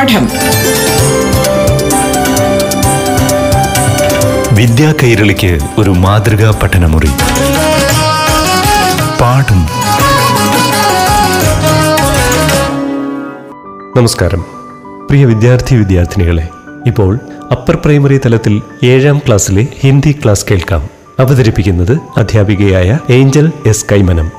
പാഠം. വിദ്യാ കൈരളിക്ക് ഒരു മാതൃകാ പഠനമുറി. പാഠം. നമസ്കാരം. പ്രിയ വിദ്യാർത്ഥി വിദ്യാർത്ഥിനികളെ ഇപ്പോൾ അപ്പർ പ്രൈമറി തലത്തിൽ ഏഴാം ക്ലാസ്സിലെ ഹിന്ദി ക്ലാസ് കേൾക്കാം. അവതരിപ്പിക്കുന്നത് അധ്യാപികയായ ഏഞ്ചൽ എസ് കൈമനം.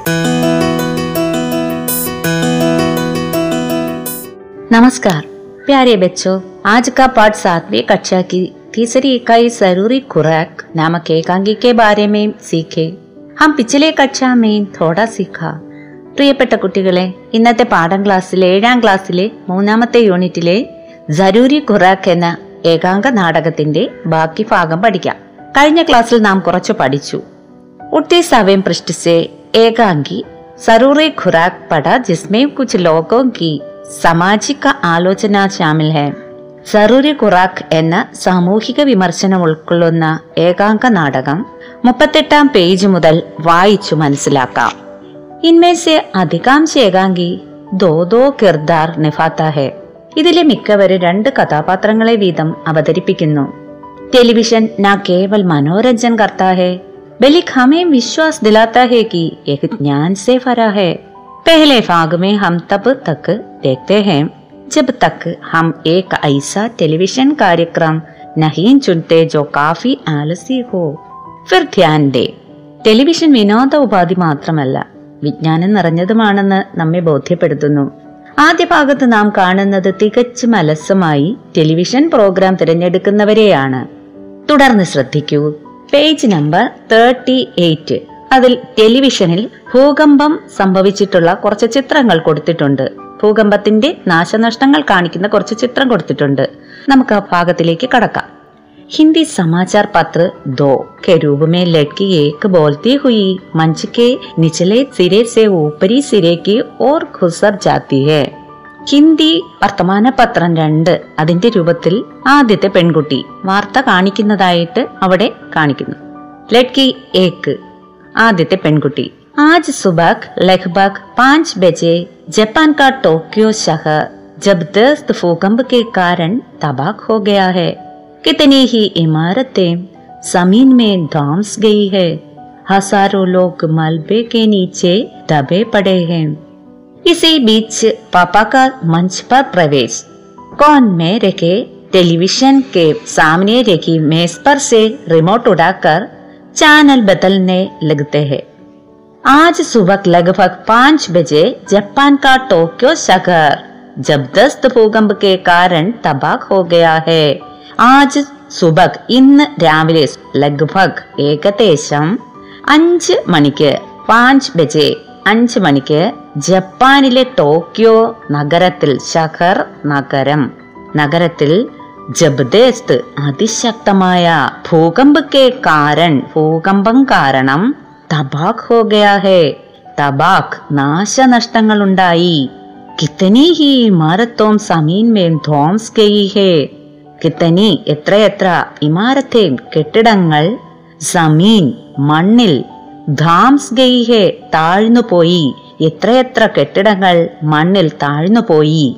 നമസ്കാർ प्यारे बच्चों आज का पाठ सातवीं कक्षा की तीसरी इकाई जरूरी खुराक नामक एकांगी के बारे में सीखे हम पिछले कक्षा में थोड़ा सीखा പ്രിയപ്പെട്ട കുട്ടികളെ ഇന്നത്തെ പാഠം ക്ലാസ്സിലെ ഏഴാം ക്ലാസ്സിലെ മൂന്നാമത്തെ യൂണിറ്റിലെ ജരൂരി ഖുറാക്ക് എന്ന ഏകാംഗ നാടകത്തിന്റെ ബാക്കി ഭാഗം പഠിക്കാം കഴിഞ്ഞ ക്ലാസ്സിൽ നാം കുറച്ച് പഠിച്ചു उठते समय पृष्ठ से एकांगी जरूरी खुराक पड़ा जिसमें कुछ लोगों की സാമാജിക ആലോചനാ ചാമിൽ ഹെ. സറൂരി ഖുറാഖ് എന്ന സാമൂഹിക വിമർശനം ഉൾക്കൊള്ളുന്ന ഏകാംഗ നാടകം മുപ്പത്തെട്ടാം പേജ് മുതൽ വായിച്ചു മനസ്സിലാക്കാം. ഇൻമേസെ അധികാംശ ഏകാംഗി ദോദോ കിർദാർ നിഫാത്ത ഹെ. ഇതിലെ മിക്കവരും രണ്ട് കഥാപാത്രങ്ങളെ വീതം അവതരിപ്പിക്കുന്നു. ടെലിവിഷൻ നാ കേവൽ മനോരഞ്ജൻ കർത്താ ഹെ. ഹമേം വിശ്വാസ് ദിലാത്ത ഹെ കി ഏക് ജ്ഞാൻ സേ ഫരാ पहले भाग में हम तब तक देखते हैं जब तक हम एक ऐसा टेलीविजन कार्यक्रम नहीं चुनते जो काफी आलसी हो फिर ध्यान दे ടെലിവിഷൻ വിനോദ ഉപാധി മാത്രമല്ല വിജ്ഞാനം നിറഞ്ഞതുമാണെന്ന് നമ്മെ ബോധ്യപ്പെടുത്തുന്നു ആദ്യ ഭാഗത്ത് നാം കാണുന്നത് തികച്ചും അലസമായി ടെലിവിഷൻ പ്രോഗ്രാം തിരഞ്ഞെടുക്കുന്നവരെയാണ് തുടർന്ന് ശ്രദ്ധിക്കൂ പേജ് നമ്പർ തേർട്ടി എയ്റ്റ് അതിൽ ടെലിവിഷനിൽ ഭൂകമ്പം സംഭവിച്ചിട്ടുള്ള കുറച്ച് ചിത്രങ്ങൾ കൊടുത്തിട്ടുണ്ട് ഭൂകമ്പത്തിന്റെ നാശനഷ്ടങ്ങൾ കാണിക്കുന്ന കുറച്ച് ചിത്രം കൊടുത്തിട്ടുണ്ട് നമുക്ക് ആ ഭാഗത്തിലേക്ക് കടക്കാം हिंदी समाचार पत्र दो के रूप में लड़की एक बोलती हुई मंच के निचले सिरे से ऊपरी सिरे की ओर घुसर जाती है ഹിന്ദി വർത്തമാന പത്രം രണ്ട് അതിന്റെ രൂപത്തിൽ ആദ്യത്തെ പെൺകുട്ടി വാർത്ത കാണിക്കുന്നതായിട്ട് അവിടെ കാണിക്കുന്നു ലഡ്കി ഏക്ക് ആദ്യത്തെ പെൺകുട്ടി ആജ് സുബഹ് ലഗ്ഭഗ് പാഞ്ച് ബജെ ജപ്പാൻ കാ ടോക്യോ शहर जबरदस्त भूकंप के कारण तबाह हो गया है कितनी ही इमारतें जमीन में धंस गई है हजारों लोग मलबे के नीचे दबे पड़े हैं इसी बीच पापा का मंच पर प्रवेश कौन में रखे टेलीविजन के सामने रखी मेज पर से रिमोट उड़ाकर चैनल बदलने लगते हैं आज सुबह लगभग पाँच बजे जापान का टोक्यो शहर जबरदस्त भूकंप के कारण तबाह हो गया है ആജ് സുബക് ഇന്ന് രാവിലെ ലഗ്ഭഗ് ഏകദേശം അഞ്ച് മണിക്ക് പാഞ്ച് ബജെ അഞ്ച് മണിക്ക് ജപ്പാനിലെ ടോക്കിയോ നഗരത്തിൽ ഷഹർ നഗരം നഗരത്തിൽ ജബ്ദേസ്ത് അതിശക്തമായ ഭൂകമ്പക്കെ കാരൻ ഭൂകമ്പം കാരണം തബാക് ഹോ ഗയാ ഹേ ഉണ്ടായി കിത്തനി ഹി ഇമാരത്തോം സമീൻ മേം ധോംസ് ഗയി കിത്തനി എത്രയെത്ര ഇമാരത്തെ കെട്ടിടങ്ങൾ സമീൻ മണ്ണിൽ ധാംസ് ഗെയ്ഹെ താഴ്ന്നുപോയി. എത്രയെത്ര കെട്ടിടങ്ങൾ മണ്ണിൽ താഴ്ന്നുപോയി.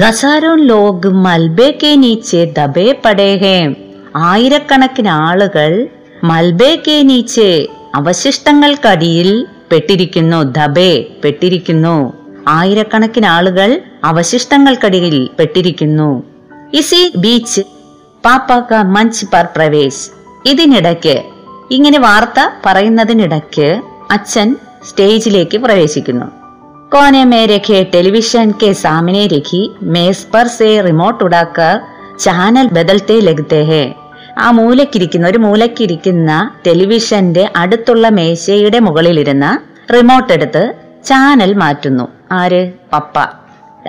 ഖസാരോൻ ലോഗ് മൽബേ കെ നീച്ചെ ദബേ പടേഹേ. ആയിരക്കണക്കിന് ആളുകൾ മൽബേ കെ നീച്ചെ അവശിഷ്ടങ്ങൾക്കടിയിൽ പെട്ടിരിക്കുന്നു ദബേ പെട്ടിരിക്കുന്നു. ആയിരക്കണക്കിന് ആളുകൾ അവശിഷ്ടങ്ങൾക്കടിയിൽ പെട്ടിരിക്കുന്നു. ഇസി ബീച്ച് പാപ്പാക്ക മഞ്ച് പർ പ്രവേശ്. ഇതിനിടയ്ക്ക് ഇങ്ങനെ വാർത്ത പറയുന്നതിനിടയ്ക്ക് അച്ഛൻ സ്റ്റേജിലേക്ക് പ്രവേശിക്കുന്നു. കോനെ മേ रखे ടെലിവിഷൻ കെ सामने രഖി മേസ് പർ സേ റിമോട്ട് उड़ाकर ചാനൽ ബദൽത്തെ ലഗ്തേ ഹേ. ആ മൂലക്കിരിക്കുന്ന ഒരു മൂലക്കിരിക്കുന്ന ടെലിവിഷന്റെ അടുത്തുള്ള മേശയുടെ മുകളിലിരുന്ന റിമോട്ട് എടുത്ത് ചാനൽ മാറ്റുന്നു. ആര്? പപ്പ.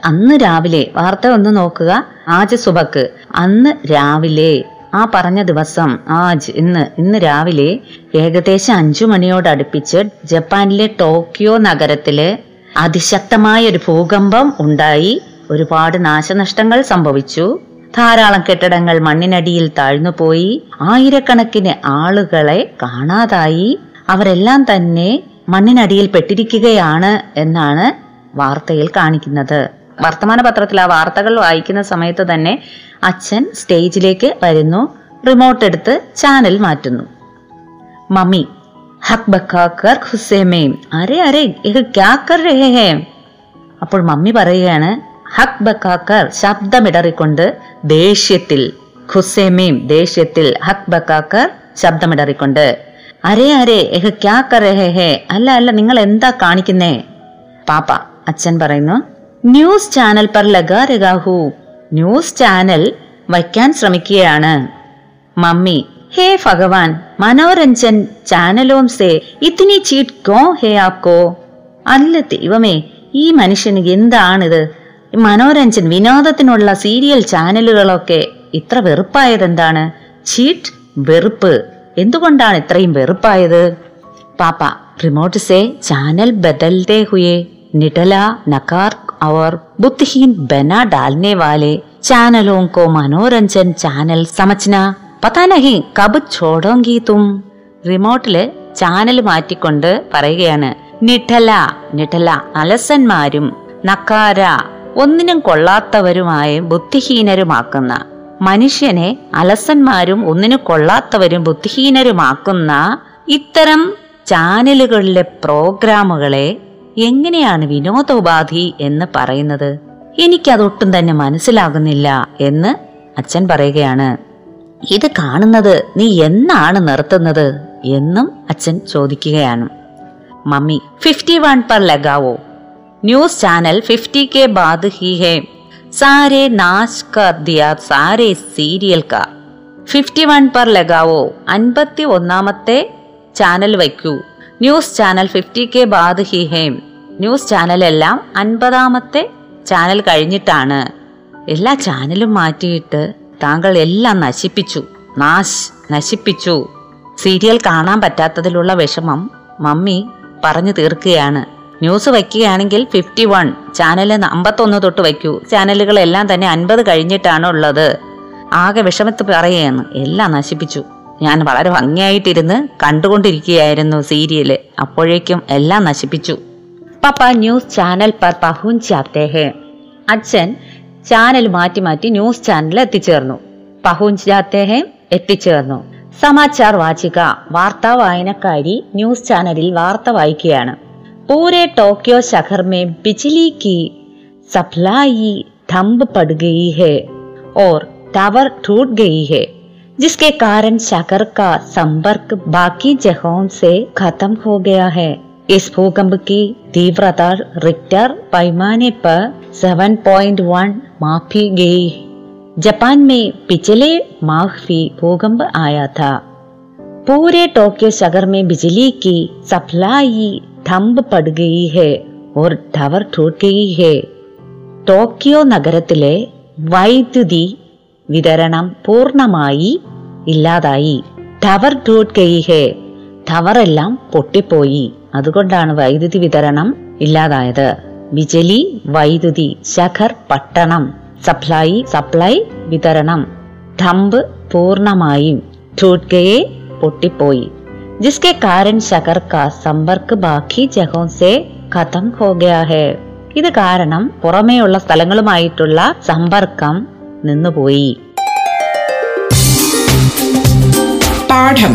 അന്ന് രാവിലെ വാർത്ത ഒന്ന് നോക്കുക. ആജ് സുബക്ക്. അന്ന് രാവിലെ. ആ പറഞ്ഞ ദിവസം ആജ് ഇന്ന് ഇന്ന് രാവിലെ ഏകദേശം അഞ്ചു മണിയോട് അടുപ്പിച്ച് ജപ്പാനിലെ ടോക്കിയോ നഗരത്തിൽ അതിശക്തമായ ഒരു ഭൂകമ്പം ഉണ്ടായി. ഒരുപാട് നാശനഷ്ടങ്ങൾ സംഭവിച്ചു. ധാരാളം കെട്ടിടങ്ങൾ മണ്ണിനടിയിൽ താഴ്ന്നുപോയി. ആയിരക്കണക്കിന് ആളുകളെ കാണാതായി. അവരെല്ലാം തന്നെ മണ്ണിനടിയിൽ പെട്ടിരിക്കുകയാണ് എന്നാണ് വാർത്തയിൽ കാണിക്കുന്നത്. വർത്തമാന പത്രത്തിൽ ആ വാർത്തകൾ വായിക്കുന്ന സമയത്ത് തന്നെ അച്ഛൻ സ്റ്റേജിലേക്ക് വരുന്നു. റിമോട്ട് എടുത്ത് ചാനൽ മാറ്റുന്നു. മമ്മി ഹക് ബക്കാക്കർ ഖുസേമേം അരെ അരെ ഇത് രഹേ ഹേ അപ്പോൾ മമ്മി പറയുകയാണ് ഹക് ബക്കാക്കർ ശബ്ദമിടറിക്കൊണ്ട് ദേഷ്യത്തിൽ ഖുസേമേം ദേഷ്യത്തിൽ ഹക് ബക്കാക്കർ ശബ്ദമിടറിക്കൊണ്ട് അരേ അരേ എഹ് ക്യാ കർ രഹേ ഹേ അല്ല അല്ല നിങ്ങൾ എന്താ കാണിക്കുന്നേ? പാപ്പ അച്ഛൻ പറയുന്നു ന്യൂസ് ചാനൽ പർ ലഗാ രഗാഹു ന്യൂസ് ചാനൽ വയ്ക്കാൻ ശ്രമിക്കുകയാണ്. മമ്മി ഹേ ഭഗവാൻ മനോരഞ്ജൻ ചാനലോം സേ ഇത്തിനി ചീറ്റ് കോ ഹേ ആപ്കോ അല്ല ദൈവമേ ഈ മനുഷ്യന് എന്താണിത് ഈ മനോരഞ്ജൻ വിനോദത്തിനുള്ള സീരിയൽ ചാനലുകളൊക്കെ ഇത്ര വെറുപ്പായതെന്താണ് ചീറ്റ് വെറുപ്പ് എന്തുകൊണ്ടാണ് ഇത്രയും വെറുപ്പായത് पापा रिमोट से चैनल बदलते हुए निटला नकार और बुद्धिहीन बना डालने वाले चैनलों को मनोरंजन चैनल समझना പത്താ നഹി കബ് ചോടോങ്കി തും റിമോട്ടിൽ ചാനൽ മാറ്റിക്കൊണ്ട് പറയുകയാണ്. നിഠല നിഠല അലസന്മാരും നക്കാര ഒന്നിനും കൊള്ളാത്തവരുമായ ബുദ്ധിഹീനരുമാക്കുന്ന മനുഷ്യനെ അലസന്മാരും ഒന്നിനും കൊള്ളാത്തവരും ബുദ്ധിഹീനരുമാക്കുന്ന ഇത്തരം ചാനലുകളിലെ പ്രോഗ്രാമുകളെ എങ്ങനെയാണ് വിനോദോപാധി എന്ന് പറയുന്നത്? എനിക്കതൊട്ടും തന്നെ മനസ്സിലാകുന്നില്ല എന്ന് അച്ഛൻ പറയുകയാണ്. ഇത് കാണുന്നത് നീ എന്നാണ് നിർത്തുന്നത് എന്നും അച്ഛൻ ചോദിക്കുകയാണ്. മമ്മി ഫിഫ്റ്റി വൺ പർ ലഗാവോ ന്യൂസ് ചാനൽ ഫിഫ്റ്റി കെ ബാദ് ഹി ഹേ. സാരെ നാശ് കർ സാരെ സീരിയൽ കാ ഫിഫ്റ്റി വൺ പർ ലഗാവോ അൻപത്തി ഒന്നാമത്തെ ചാനൽ വയ്ക്കൂ. ന്യൂസ് ചാനൽ ഫിഫ്റ്റി കെ ബാദ് ഹി ഹേം. ന്യൂസ് ചാനലെല്ലാം അൻപതാമത്തെ ചാനൽ കഴിഞ്ഞിട്ടാണ്. എല്ലാ ചാനലും മാറ്റിയിട്ട് താങ്കൾ എല്ലാം നശിപ്പിച്ചു നാശ് നശിപ്പിച്ചു. സീരിയൽ കാണാൻ പറ്റാത്തതിലുള്ള വിഷമം മമ്മി പറഞ്ഞു തീർക്കുകയാണ്. ന്യൂസ് വയ്ക്കുകയാണെങ്കിൽ ഫിഫ്റ്റി വൺ ചാനൽ അമ്പത്തൊന്ന് തൊട്ട് വയ്ക്കൂ. ചാനലുകളെല്ലാം തന്നെ അൻപത് കഴിഞ്ഞിട്ടാണ് ഉള്ളത് ആകെ വിഷമത്ത് പറയുകയാണ്. എല്ലാം നശിപ്പിച്ചു. ഞാൻ വളരെ ഭംഗിയായിട്ടിരുന്ന് കണ്ടുകൊണ്ടിരിക്കുകയായിരുന്നു സീരിയൽ. അപ്പോഴേക്കും എല്ലാം നശിപ്പിച്ചു. പപ്പ ന്യൂസ് ചാനൽ പർ പഹുൻ ജാത്തെ ഹേ അച്ഛൻ ചാനൽ മാറ്റി മാറ്റി ന്യൂസ് ചാനൽ എത്തിച്ചേർന്നു പഹുഞ്ച് ജാത്തെ ഹേ എത്തിച്ചേർന്നു സമാചാർ വാചിക വാർത്താ വായനക്കാരി ന്യൂസ് ചാനലിൽ വാർത്ത വായിക്കുകയാണ് പൂരെ ടോക്കിയോ ശഹർ മേ ബിജ്ലി की सप्लाई थम्ब पड़ गई है और टावर टूट गई है जिसके कारण शहर का संपर्क बाकी जगहों से खत्म हो गया है इस भूकंप की तीव्रता रिक्टर पैमाने पर 7.1 मापी गई जापान में पिछले माह भी भूकंप आया था पूरे टोक्यो शहर में बिजली की सप्लाई थम्ब पड़ गई है और टावर टूट गई है ടോക്കിയോ നഗരത്തിലെ വൈദ്യുതി വിതരണം പൂർണ്ണമായി ഇല്ലാതായി ടവർ ടൂട്ട് ഗെയ്ഹേ ടവറെല്ലാം പൊട്ടിപ്പോയി അതുകൊണ്ടാണ് വൈദ്യുതി വിതരണം ഇല്ലാതായത് ബിജലി വൈദ്യുതി ശഖർ പട്ടണം സപ്ലൈ സപ്ലൈ വിതരണം ധമ്പ് പൂർണ്ണമായും ടൂട്ട് ഗയെ പൊട്ടിപ്പോയി जिसके कारण शकर का संपर्क बाकी जगहों से खत्म हो गया है ഇത് കാരണം പുറമേയുള്ള സ്ഥലങ്ങളുമായിട്ടുള്ള സമ്പർക്കം നിന്നുപോയി പാഠം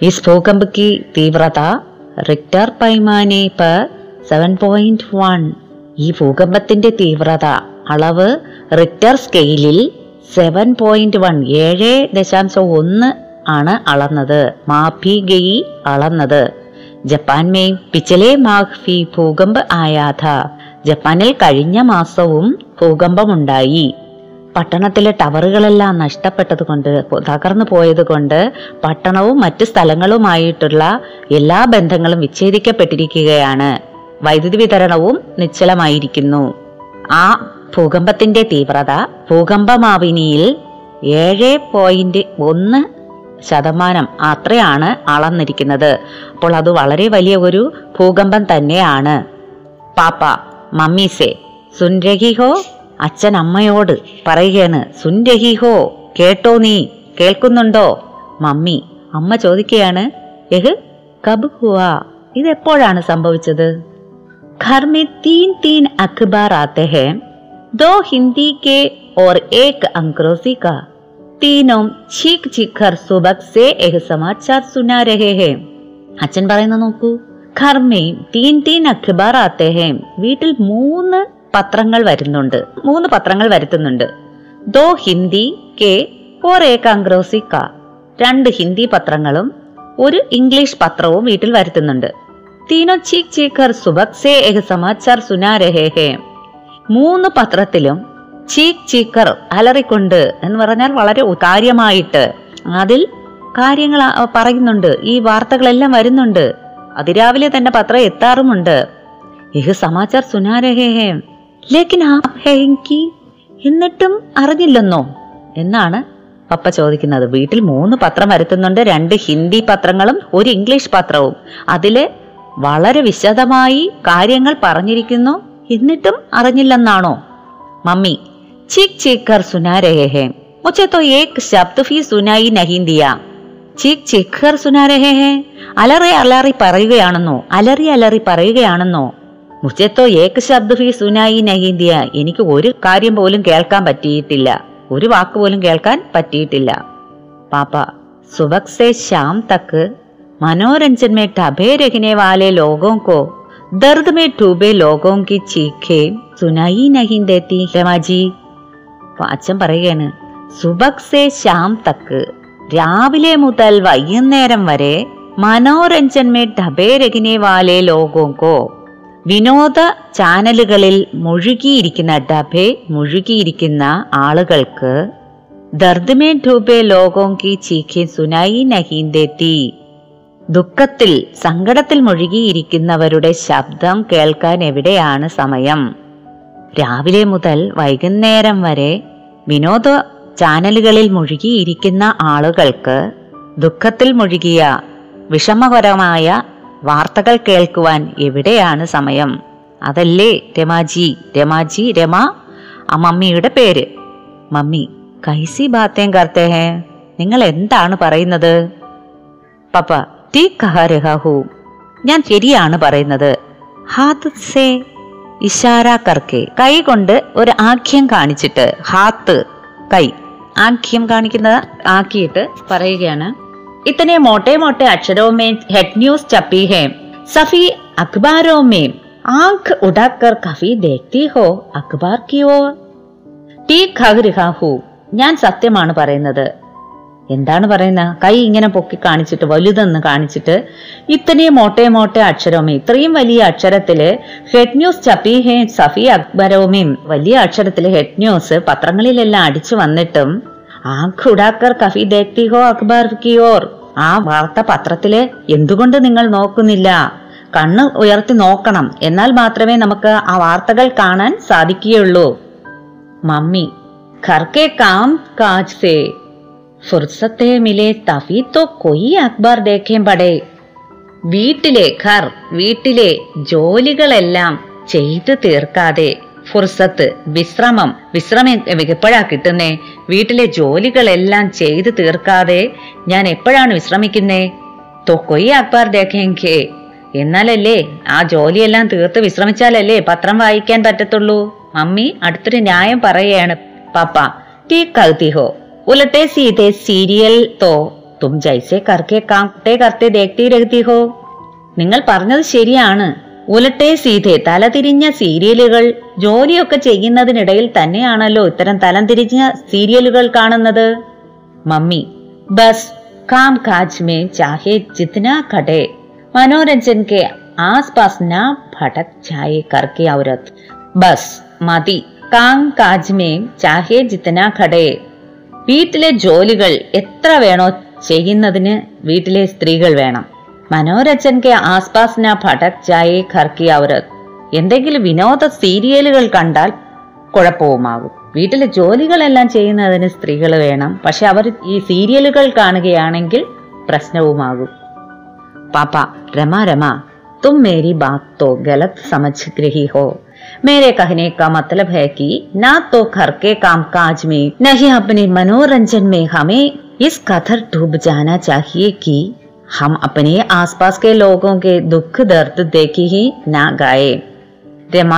इस भूकंप की तीव्रता റിക്ടർ പൈമാനെ പർ സെവൻ പോയിന്റ് വൺ ഈ ഭൂകമ്പത്തിന്റെ തീവ്രത അളവ് റിക്ടർ സ്കെയിലിൽ സെവൻ പോയിന്റ് വൺ ഏഴ് ദശാംശം ഒന്ന് ആണ് അളന്നത് മാഫി ഗയി അളന്നത് ജപ്പാൻ മെയ് പിച്ചലെ മാഹ്ഫി ഭൂകമ്പ് ആയാഥ ജപ്പാനിൽ കഴിഞ്ഞ മാസവും ഭൂകമ്പമുണ്ടായി പട്ടണത്തിലെ ടവറുകളെല്ലാം നഷ്ടപ്പെട്ടതുകൊണ്ട് തകർന്നു പോയതുകൊണ്ട് പട്ടണവും മറ്റു സ്ഥലങ്ങളുമായിട്ടുള്ള എല്ലാ ബന്ധങ്ങളും വിച്ഛേദിക്കപ്പെട്ടിരിക്കുകയാണ്. വൈദ്യുതി വിതരണവും നിശ്ചലമായിരിക്കുന്നു. ആ ഭൂകമ്പത്തിന്റെ തീവ്രത ഭൂകമ്പമാവിനിയിൽ ഏഴ് പോയിന്റ് ഒന്ന് ശതമാനം അത്രയാണ് അളന്നിരിക്കുന്നത്. അപ്പോൾ അത് വളരെ വലിയ ഒരു ഭൂകമ്പം തന്നെയാണ്. പാപ്പ മമ്മീസെ സുൻരഹി ഹോ അച്ഛൻ അമ്മയോട് പറയുകയാണ് സുൻരഹി ഹോ കേട്ടോ നീ കേൾക്കുന്നുണ്ടോ മമ്മി അമ്മ ചോദിക്കുകയാണ് എഹ് കബ് ഹുവാ ഇതെപ്പോഴാണ് സംഭവിച്ചത് घर में तीन तीन अखबार आते हैं दो हिंदी के और एक अंग्रेजी का तीनों चीख चीख कर सुबह से एक समाचार सुना रहे हैं അച്ഛൻ പറയുന്ന നോക്കൂ ഖർമേ തീൻ തീൻ അഖ്ബാർ ആത്തെ ഹേ വീട്ടിൽ മൂന്ന് പത്രങ്ങൾ വരുന്നുണ്ട്. മൂന്ന് പത്രങ്ങൾ വരുത്തുന്നുണ്ട്. ദോ ഹിന്ദി കെ ഓർ എ കാംഗ്രോസി ക. രണ്ട് ഹിന്ദി പത്രങ്ങളും ഒരു ഇംഗ്ലീഷ് പത്രവും വീട്ടിൽ വരുത്തുന്നുണ്ട്. തീനോ ചീക് ചീഖർ സുബക് സേ എഹ് സമാചാർ സുനാ മൂന്ന് പത്രത്തിലും ചീക് ചീക്കർ അലറിക്കൊണ്ട് എന്ന് പറഞ്ഞാൽ വളരെ കാര്യമായിട്ട് അതിൽ കാര്യങ്ങൾ പറയുന്നുണ്ട്. ഈ വാർത്തകളെല്ലാം വരുന്നുണ്ട്. അതിരാവിലെ തന്നെ പത്രം എത്താറുമുണ്ട്. ഇഹ് സമാചാർ സുനാരഹേഹേം ലേക്കിൻ ഹെങ്കി എന്നിട്ടും അറിഞ്ഞില്ലെന്നോ? എന്നാണ് പപ്പ ചോദിക്കുന്നത്. വീട്ടിൽ മൂന്ന് പത്രം വരുത്തുന്നുണ്ട്. രണ്ട് ഹിന്ദി പത്രങ്ങളും ഒരു ഇംഗ്ലീഷ് പത്രവും. അതിൽ വളരെ വിശദമായി കാര്യങ്ങൾ പറഞ്ഞിരിക്കുന്നു. എന്നിട്ടും അറിഞ്ഞില്ലെന്നാണോ? മമ്മി ചീക്ക് ചീക്കർ സുനാ രഹേ ഏക് ശബ്ദ സുനായി നഹീന്തിയ ചീക് ചീക്കർ സുനാ അലറി അലറി പറയുകയാണെന്നോ? അലറി അലറി പറയുകയാണെന്നോ? മുച്ചത്തോ ഏക്ക് ശബ്ദ ഫി സുനായി നഹീദിയ എനിക്ക് ഒരു കാര്യം പോലും കേൾക്കാൻ പറ്റിയിട്ടില്ല. ഒരു വാക്ക് പോലും കേൾക്കാൻ പറ്റിയിട്ടില്ല. പാപ്പ സുബക്സേ ശ്യാം തക്ക് മനോരഞ്ജൻ മേ ടഭേ രഹിനെ വാലെ ലോകവും കോ. ദർദ് മേ ഡൂബെ ലോകോ കി ചീഖേ. സുനായി നഹീം രമാജി അച്ഛൻ പറയുകയാണ് സുബക്സേ ശ്യാം തക്ക് രാവിലെ മുതൽ വൈകുന്നേരം വരെ മനോരഞ്ജൻ മേ ടഭേ രഹിനെ വാലെ ലോകവും കോ. വിനോദ ചാനലുകളിൽ മുഴുകിയിരിക്കുന്ന ഡബെ മുഴുകിയിരിക്കുന്ന ആളുകൾക്ക് ദർദ്മേ ഡൂബെ കി ചീഖെ സുനായി നഹീന്തെത്തി ദുഃഖത്തിൽ സങ്കടത്തിൽ മുഴുകിയിരിക്കുന്നവരുടെ ശബ്ദം കേൾക്കാൻ എവിടെയാണ് സമയം? രാവിലെ മുതൽ വൈകുന്നേരം വരെ വിനോദ ചാനലുകളിൽ മുഴുകിയിരിക്കുന്ന ആളുകൾക്ക് ദുഃഖത്തിൽ മുഴുകിയ വിഷമകരമായ വാർത്തകൾ കേൾക്കുവാൻ എവിടെയാണ് സമയം? അതല്ലേ രമാജി രമാജി രമ ആ മമ്മിയുടെ പേര്. മമ്മി കൈസി ബാത്തേം കർത്തേ ഹേ നിങ്ങൾ എന്താണ് പറയുന്നത്? പപ്പ തീ കഹരഹു ഞാൻ ശരിയാണ് പറയുന്നത്. ഹാത്ത് സേ ഇഷാര കർക്കെ കൈ കൊണ്ട് ഒരു ആഖ്യം കാണിച്ചിട്ട് ഹാത്ത് കൈ ആഖ്യം കാണിക്കുന്നത് ആക്കിയിട്ട് പറയുകയാണ്. इतने मोटे मोटे अक्षरों में हेड न्यूज छपी है सफी अखबारों में आंख उठाकर कभी देखती हो अखबार की ओर ടീ ഖഹു ഞാൻ സത്യമാണ് പറയുന്നത് എന്താണ് പറയുന്നത് കൈ ഇങ്ങനെ പൊക്കി കാണിച്ചിട്ട് വലുതെന്ന് കാണിച്ചിട്ട് ഇത്രയും മോട്ടെ മോട്ടെ അക്ഷരമേ ഇത്രയും വലിയ അക്ഷരത്തില് ഹെഡ് ന്യൂസ് ചപ്പി ഹേ സഫി അക്ബരോമയും വലിയ അക്ഷരത്തില് ഹെഡ് ന്യൂസ് പത്രങ്ങളിലെല്ലാം അടിച്ചു വന്നിട്ടും ആഖ് ഉടാക്കർ കഫി ദേക്തി ഹോ അഖ്ബാർ കി ഓർ ആ വാർത്ത പത്രത്തിലെ എന്തുകൊണ്ട് നിങ്ങൾ നോക്കുന്നില്ല? കണ്ണ് ഉയർത്തി നോക്കണം. എന്നാൽ മാത്രമേ നമുക്ക് ആ വാർത്തകൾ കാണാൻ സാധിക്കുകയുള്ളൂ. മമ്മി ഖർക്കെ കാം കാജ് സേ. ഫുർസത്തെ മിലെ തഫി തോ കൊയ് അക്ബാർ ദേഖേം പടേ. വീട്ടിലെ ഖർ വീട്ടിലെ ജോലികളെല്ലാം ചെയ്തു തീർക്കാതെ. ഫുർസത്ത് വിശ്രമം വിശ്രമം എപ്പോഴാ കിട്ടുന്നേ. വീട്ടിലെ ജോലികളെല്ലാം ചെയ്തു തീർക്കാതെ ഞാൻ എപ്പോഴാണ് വിശ്രമിക്കുന്നേ? തൊക്കൊയ് അക്ബാർ ദേഖെങ്കെ എന്നാലല്ലേ ആ ജോലിയെല്ലാം തീർത്ത് വിശ്രമിച്ചാലല്ലേ പത്രം വായിക്കാൻ പറ്റത്തുള്ളൂ? മമ്മി അടുത്തൊരു ന്യായം പറയുകയാണ് പാപ്പ ടീ കൗതിഹോ. ഉലട്ടെ സീതെ സീരിയൽ തോ. തും ജൈസെ കർക്കെ കാട്ടെ കർത്തെ ദേഖ്തി രഹത്തി ഹോ നിങ്ങൾ പറഞ്ഞത് ശരിയാണ്. ഉലട്ടേ സീതെ തലതിരിഞ്ഞ സീരിയലുകൾ. ജോലിയൊക്കെ ചെയ്യുന്നതിനിടയിൽ തന്നെയാണല്ലോ ഇത്തരം തലം തിരിഞ്ഞ സീരിയലുകൾ കാണുന്നത്. മമ്മി ബസ് കാം കാജ് മേ ചാഹെ ജിത്ന കടേ മനോരഞ്ജൻ കെ ആസ് പാസ് നാ ഭടക് ചായ കർക്കെ ഔരത്. ബസ് മതി കാം കാജ് മേ ചാഹെ ജിത്ന കടേ വീട്ടിലെ ജോലികൾ എത്ര വേണോ ചെയ്യുന്നതിന് വീട്ടിലെ സ്ത്രീകൾ വേണം. മനോരഞ്ജൻ കെ ആസ്പാസ് ന ഭടക് ജായേ ഘർ കി ഔരത് എന്തെങ്കിലും വിനോദ സീരിയലുകൾ കണ്ടാൽ കുഴപ്പവുമാകും വീട്ടിലെ ജോലികളെല്ലാം ചെയ്യുന്നതിന് സ്ത്രീകൾ വേണം പക്ഷെ അവർ ഈ സീരിയലുകൾ കാണുകയാണെങ്കിൽ പ്രശ്നവുമാകും पापा रमा रमा तुम मेरी बात तो गलत समझ रही हो मेरे कहने का मतलब है कि ना तो घर के कामकाज में नहीं अपने मनोरंजन में हमें इस कदर डूब जाना चाहिए कि हम अपने आसपास के लोगों के दुख दर्द देखी ही ना गाए രമ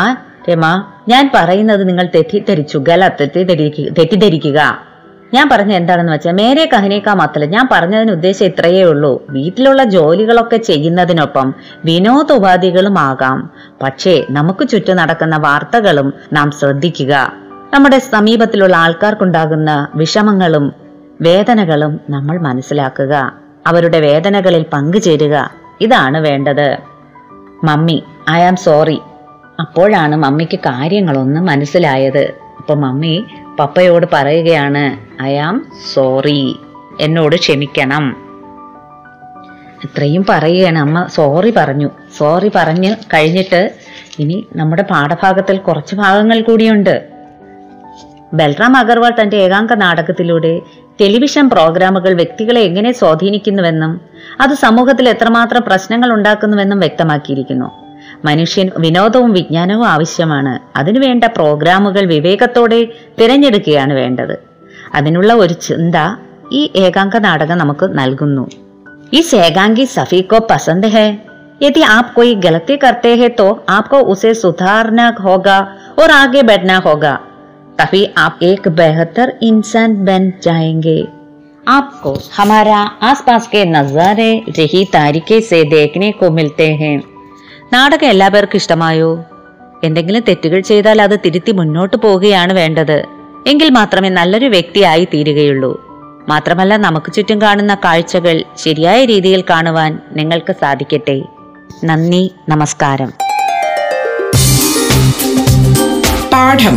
രമ ഞാൻ പറയുന്നത് നിങ്ങൾ തെറ്റിദ്ധരിച്ചു ഗലത്ത് തെറ്റിദ്ധരിക്കുക തെറ്റിദ്ധരിക്കുക ഞാൻ പറഞ്ഞ എന്താണെന്ന് വെച്ചാൽ മേരെ കഹനേക്കാ മത്തല ഞാൻ പറഞ്ഞതിന് ഉദ്ദേശം ഇത്രയേ ഉള്ളൂ വീട്ടിലുള്ള ജോലികളൊക്കെ ചെയ്യുന്നതിനൊപ്പം വിനോദോപാധികളും ആകാം പക്ഷേ നമുക്ക് ചുറ്റും നടക്കുന്ന വാർത്തകളും നാം ശ്രദ്ധിക്കുക നമ്മുടെ സമീപത്തിലുള്ള ആൾക്കാർക്കുണ്ടാകുന്ന വിഷമങ്ങളും വേദനകളും നമ്മൾ മനസ്സിലാക്കുക അവരുടെ വേദനകളിൽ പങ്കുചേരുക. ഇതാണ് വേണ്ടത്. Mummy I am sorry. അപ്പോഴാണ് മമ്മിക്ക് കാര്യങ്ങളൊന്നും മനസ്സിലായത്. അപ്പൊ മമ്മി പപ്പയോട് പറയുകയാണ് ഐ ആം സോറി. എന്നോട് ക്ഷമിക്കണം. ഇത്രയും പറയുകയാണ് അമ്മ. സോറി പറഞ്ഞു. സോറി പറഞ്ഞ് കഴിഞ്ഞിട്ട് ഇനി നമ്മുടെ പാഠഭാഗത്തിൽ കുറച്ച് ഭാഗങ്ങൾ കൂടിയുണ്ട്. ബൽറാം അഗർവാൾ തന്റെ ഏകാംഗ നാടകത്തിലൂടെ ടെലിവിഷൻ പ്രോഗ്രാമുകൾ വ്യക്തികളെ എങ്ങനെ സ്വാധീനിക്കുന്നുവെന്നും അത് സമൂഹത്തിൽ എത്രമാത്രം പ്രശ്നങ്ങൾ ഉണ്ടാക്കുന്നുവെന്നും വ്യക്തമാക്കിയിരിക്കുന്നു മനുഷ്യൻ വിനോദവും വിജ്ഞാനവും ആവശ്യമാണ് അതിനുവേണ്ട പ്രോഗ്രാമുകൾ വിവേകത്തോടെ തിരഞ്ഞെടുക്കുകയാണ് വേണ്ടത് അതിനുള്ള ഒരു ചിന്ത ഈ ഏകാംഗ നാടകം നമുക്ക് നൽകുന്നു इस एकांगी सफी को पसंद है यदि आप कोई गलती करते हैं तो आपको उसे सुधारना होगा और आगे बढ़ना होगा तभी आप एक बेहतर इंसान बन जाएंगे आपको हमारा आसपास के नजारे रही तारीखे से देखने को मिलते हैं നാടകം എല്ലാ പേർക്കും ഇഷ്ടമായോ എന്തെങ്കിലും തെറ്റുകൾ ചെയ്താൽ അത് തിരുത്തി മുന്നോട്ട് പോവുകയാണ് വേണ്ടത് എങ്കിൽ മാത്രമേ നല്ലൊരു വ്യക്തിയായി തീരുകയുള്ളൂ മാത്രമല്ല നമുക്ക് ചുറ്റും കാണുന്ന കാഴ്ചകൾ ശരിയായ രീതിയിൽ കാണുവാൻ നിങ്ങൾക്ക് സാധിക്കട്ടെ നന്ദി നമസ്കാരം പാഠം